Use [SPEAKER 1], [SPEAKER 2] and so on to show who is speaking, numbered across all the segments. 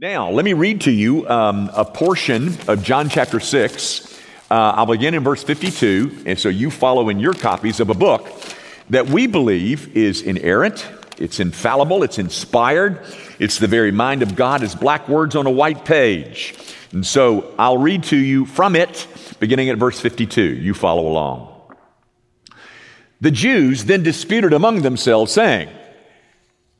[SPEAKER 1] Now, let me read to you um, a portion of John chapter 6. Uh, I'll begin in verse 52, and so you follow in your copies of a book that we believe is inerrant, it's infallible, it's inspired, it's the very mind of God as black words on a white page. And so I'll read to you from it, beginning at verse 52. You follow along. The Jews then disputed among themselves, saying,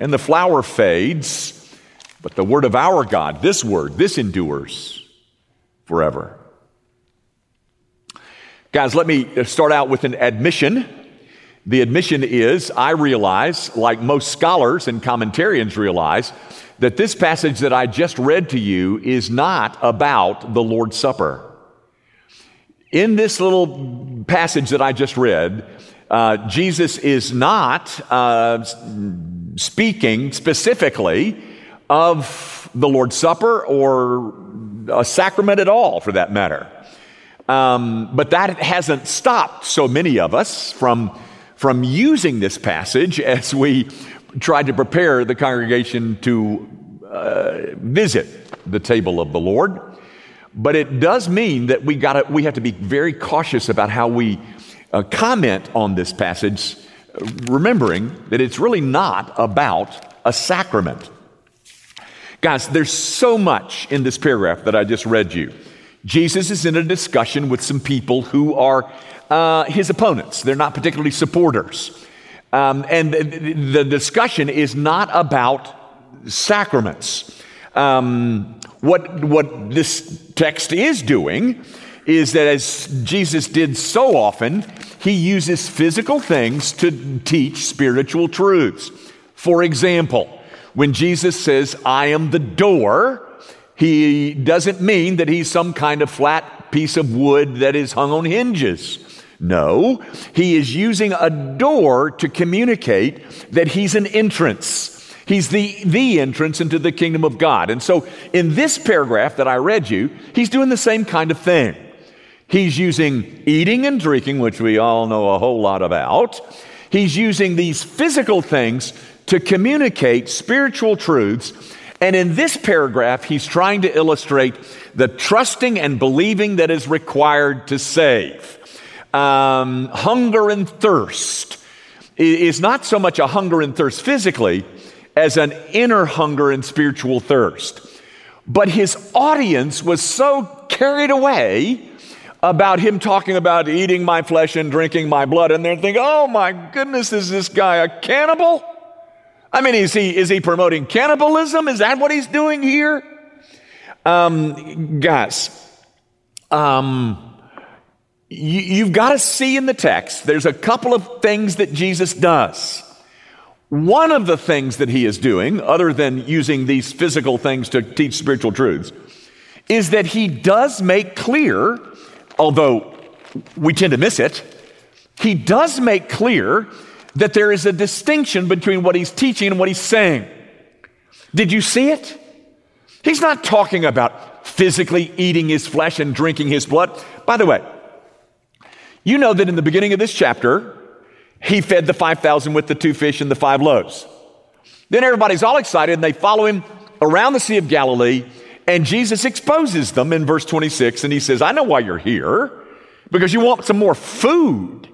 [SPEAKER 1] and the flower fades, but the word of our God, this word, this endures forever. Guys, let me start out with an admission. The admission is I realize, like most scholars and commentarians realize, that this passage that I just read to you is not about the Lord's Supper. In this little passage that I just read, uh, Jesus is not uh, speaking specifically of the Lord's Supper or a sacrament at all, for that matter. Um, but that hasn't stopped so many of us from, from using this passage as we tried to prepare the congregation to uh, visit the table of the Lord. But it does mean that we, gotta, we have to be very cautious about how we uh, comment on this passage, remembering that it's really not about a sacrament. Guys, there's so much in this paragraph that I just read you. Jesus is in a discussion with some people who are uh, his opponents. They're not particularly supporters. Um, and the discussion is not about sacraments. Um, what, what this text is doing is that as Jesus did so often, he uses physical things to teach spiritual truths. For example, when Jesus says, I am the door, he doesn't mean that he's some kind of flat piece of wood that is hung on hinges. No, he is using a door to communicate that he's an entrance. He's the, the entrance into the kingdom of God. And so in this paragraph that I read you, he's doing the same kind of thing. He's using eating and drinking, which we all know a whole lot about. He's using these physical things to communicate spiritual truths. And in this paragraph, he's trying to illustrate the trusting and believing that is required to save. Um, hunger and thirst is not so much a hunger and thirst physically as an inner hunger and spiritual thirst. But his audience was so carried away about him talking about eating my flesh and drinking my blood, and they're thinking, oh my goodness, is this guy a cannibal? I mean, is he, is he promoting cannibalism? Is that what he's doing here? Um, guys, um, you, you've got to see in the text, there's a couple of things that Jesus does. One of the things that he is doing, other than using these physical things to teach spiritual truths, is that he does make clear although we tend to miss it, he does make clear that there is a distinction between what he's teaching and what he's saying. Did you see it? He's not talking about physically eating his flesh and drinking his blood. By the way, you know that in the beginning of this chapter, he fed the 5,000 with the two fish and the five loaves. Then everybody's all excited and they follow him around the Sea of Galilee and Jesus exposes them in verse 26, and he says, I know why you're here, because you want some more food.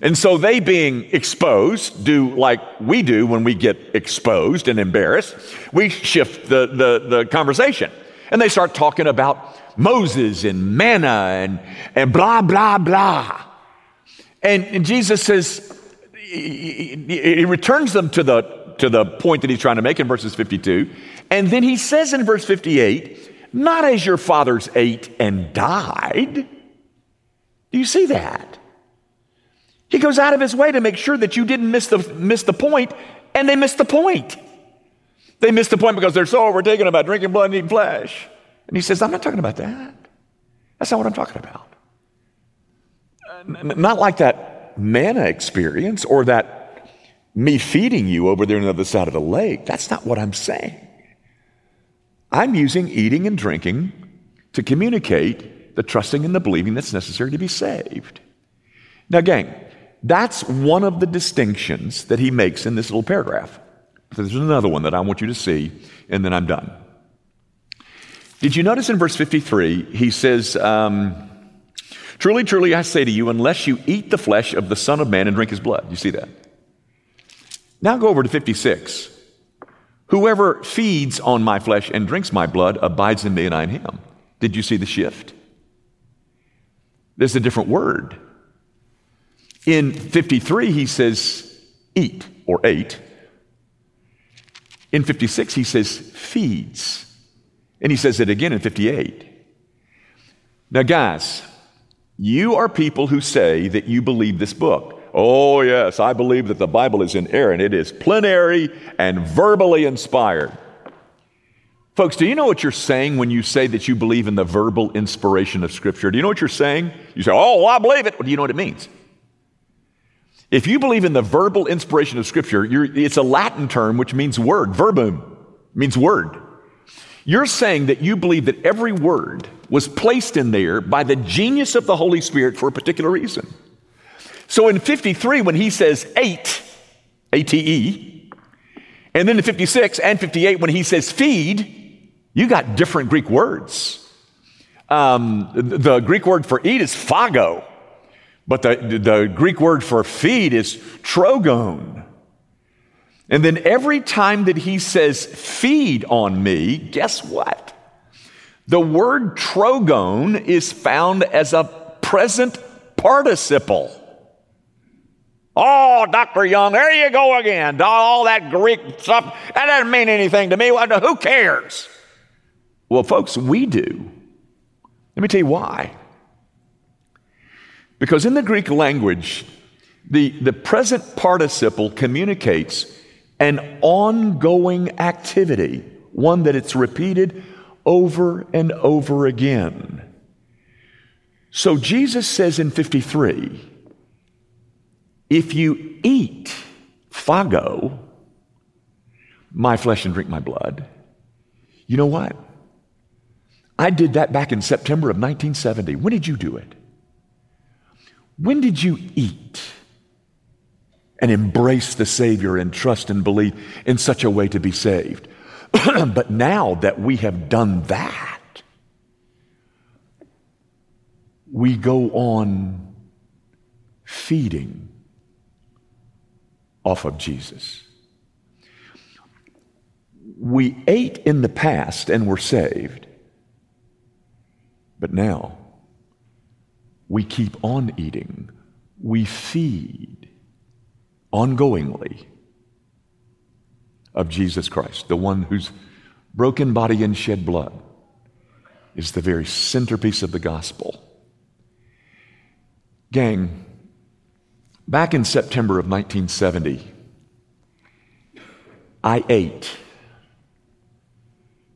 [SPEAKER 1] And so they being exposed do like we do when we get exposed and embarrassed. We shift the, the, the conversation. And they start talking about Moses and manna and, and blah, blah, blah. And, and Jesus says, he, he returns them to the, to the point that he's trying to make in verses 52. And then he says in verse 58, not as your fathers ate and died. Do you see that? He goes out of his way to make sure that you didn't miss the, miss the point, and they missed the point. They missed the point because they're so overtaken about drinking blood and eating flesh. And he says, I'm not talking about that. That's not what I'm talking about. Not like that manna experience or that me feeding you over there on the other side of the lake. That's not what I'm saying. I'm using eating and drinking to communicate the trusting and the believing that's necessary to be saved. Now, gang, that's one of the distinctions that he makes in this little paragraph. There's another one that I want you to see, and then I'm done. Did you notice in verse 53, he says, um, Truly, truly, I say to you, unless you eat the flesh of the Son of Man and drink his blood. You see that? Now go over to 56. Whoever feeds on my flesh and drinks my blood abides in me and I in him. Did you see the shift? There's a different word. In 53, he says eat or ate. In 56, he says feeds. And he says it again in 58. Now, guys, you are people who say that you believe this book. Oh, yes, I believe that the Bible is inerrant. It is plenary and verbally inspired. Folks, do you know what you're saying when you say that you believe in the verbal inspiration of Scripture? Do you know what you're saying? You say, Oh, well, I believe it. Well, do you know what it means? If you believe in the verbal inspiration of Scripture, it's a Latin term which means word. Verbum means word. You're saying that you believe that every word was placed in there by the genius of the Holy Spirit for a particular reason. So in 53, when he says ate, A T E, and then in 56 and 58, when he says feed, you got different Greek words. Um, the Greek word for eat is phago, but the, the Greek word for feed is trogon. And then every time that he says feed on me, guess what? The word trogon is found as a present participle. Oh, Dr. Young, there you go again. All that Greek stuff, that doesn't mean anything to me. Who cares? Well, folks, we do. Let me tell you why. Because in the Greek language, the, the present participle communicates an ongoing activity, one that it's repeated over and over again. So Jesus says in 53, if you eat phago, my flesh and drink my blood, you know what? I did that back in September of 1970. When did you do it? When did you eat and embrace the Savior and trust and believe in such a way to be saved? but now that we have done that, we go on feeding off of Jesus. We ate in the past and were saved, but now we keep on eating. We feed ongoingly of Jesus Christ, the one whose broken body and shed blood is the very centerpiece of the gospel. Gang, Back in September of 1970, I ate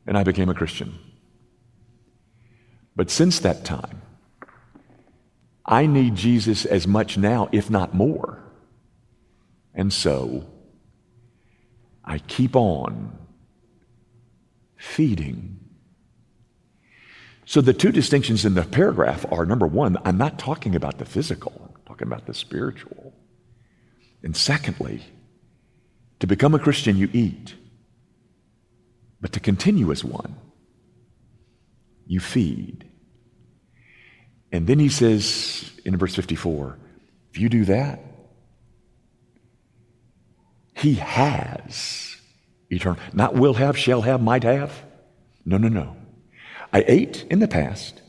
[SPEAKER 1] and I became a Christian. But since that time, I need Jesus as much now, if not more. And so I keep on feeding. So the two distinctions in the paragraph are number one, I'm not talking about the physical talking about the spiritual. And secondly, to become a Christian, you eat. But to continue as one, you feed. And then he says in verse 54 if you do that, he has eternal. Not will have, shall have, might have. No, no, no. I ate in the past.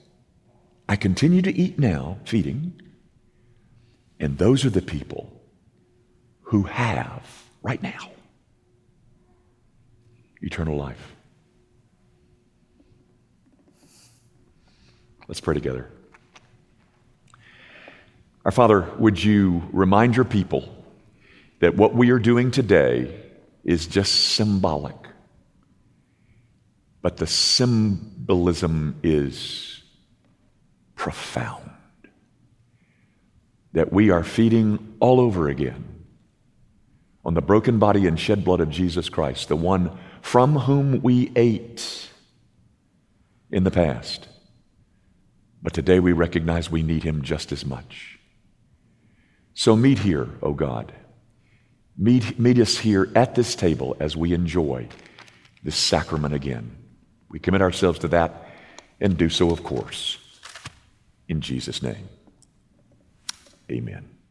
[SPEAKER 1] I continue to eat now, feeding. And those are the people who have, right now, eternal life. Let's pray together. Our Father, would you remind your people that what we are doing today is just symbolic, but the symbolism is profound. That we are feeding all over again on the broken body and shed blood of Jesus Christ, the one from whom we ate in the past. But today we recognize we need him just as much. So meet here, O oh God. Meet, meet us here at this table as we enjoy this sacrament again. We commit ourselves to that and do so, of course, in Jesus' name. Amen.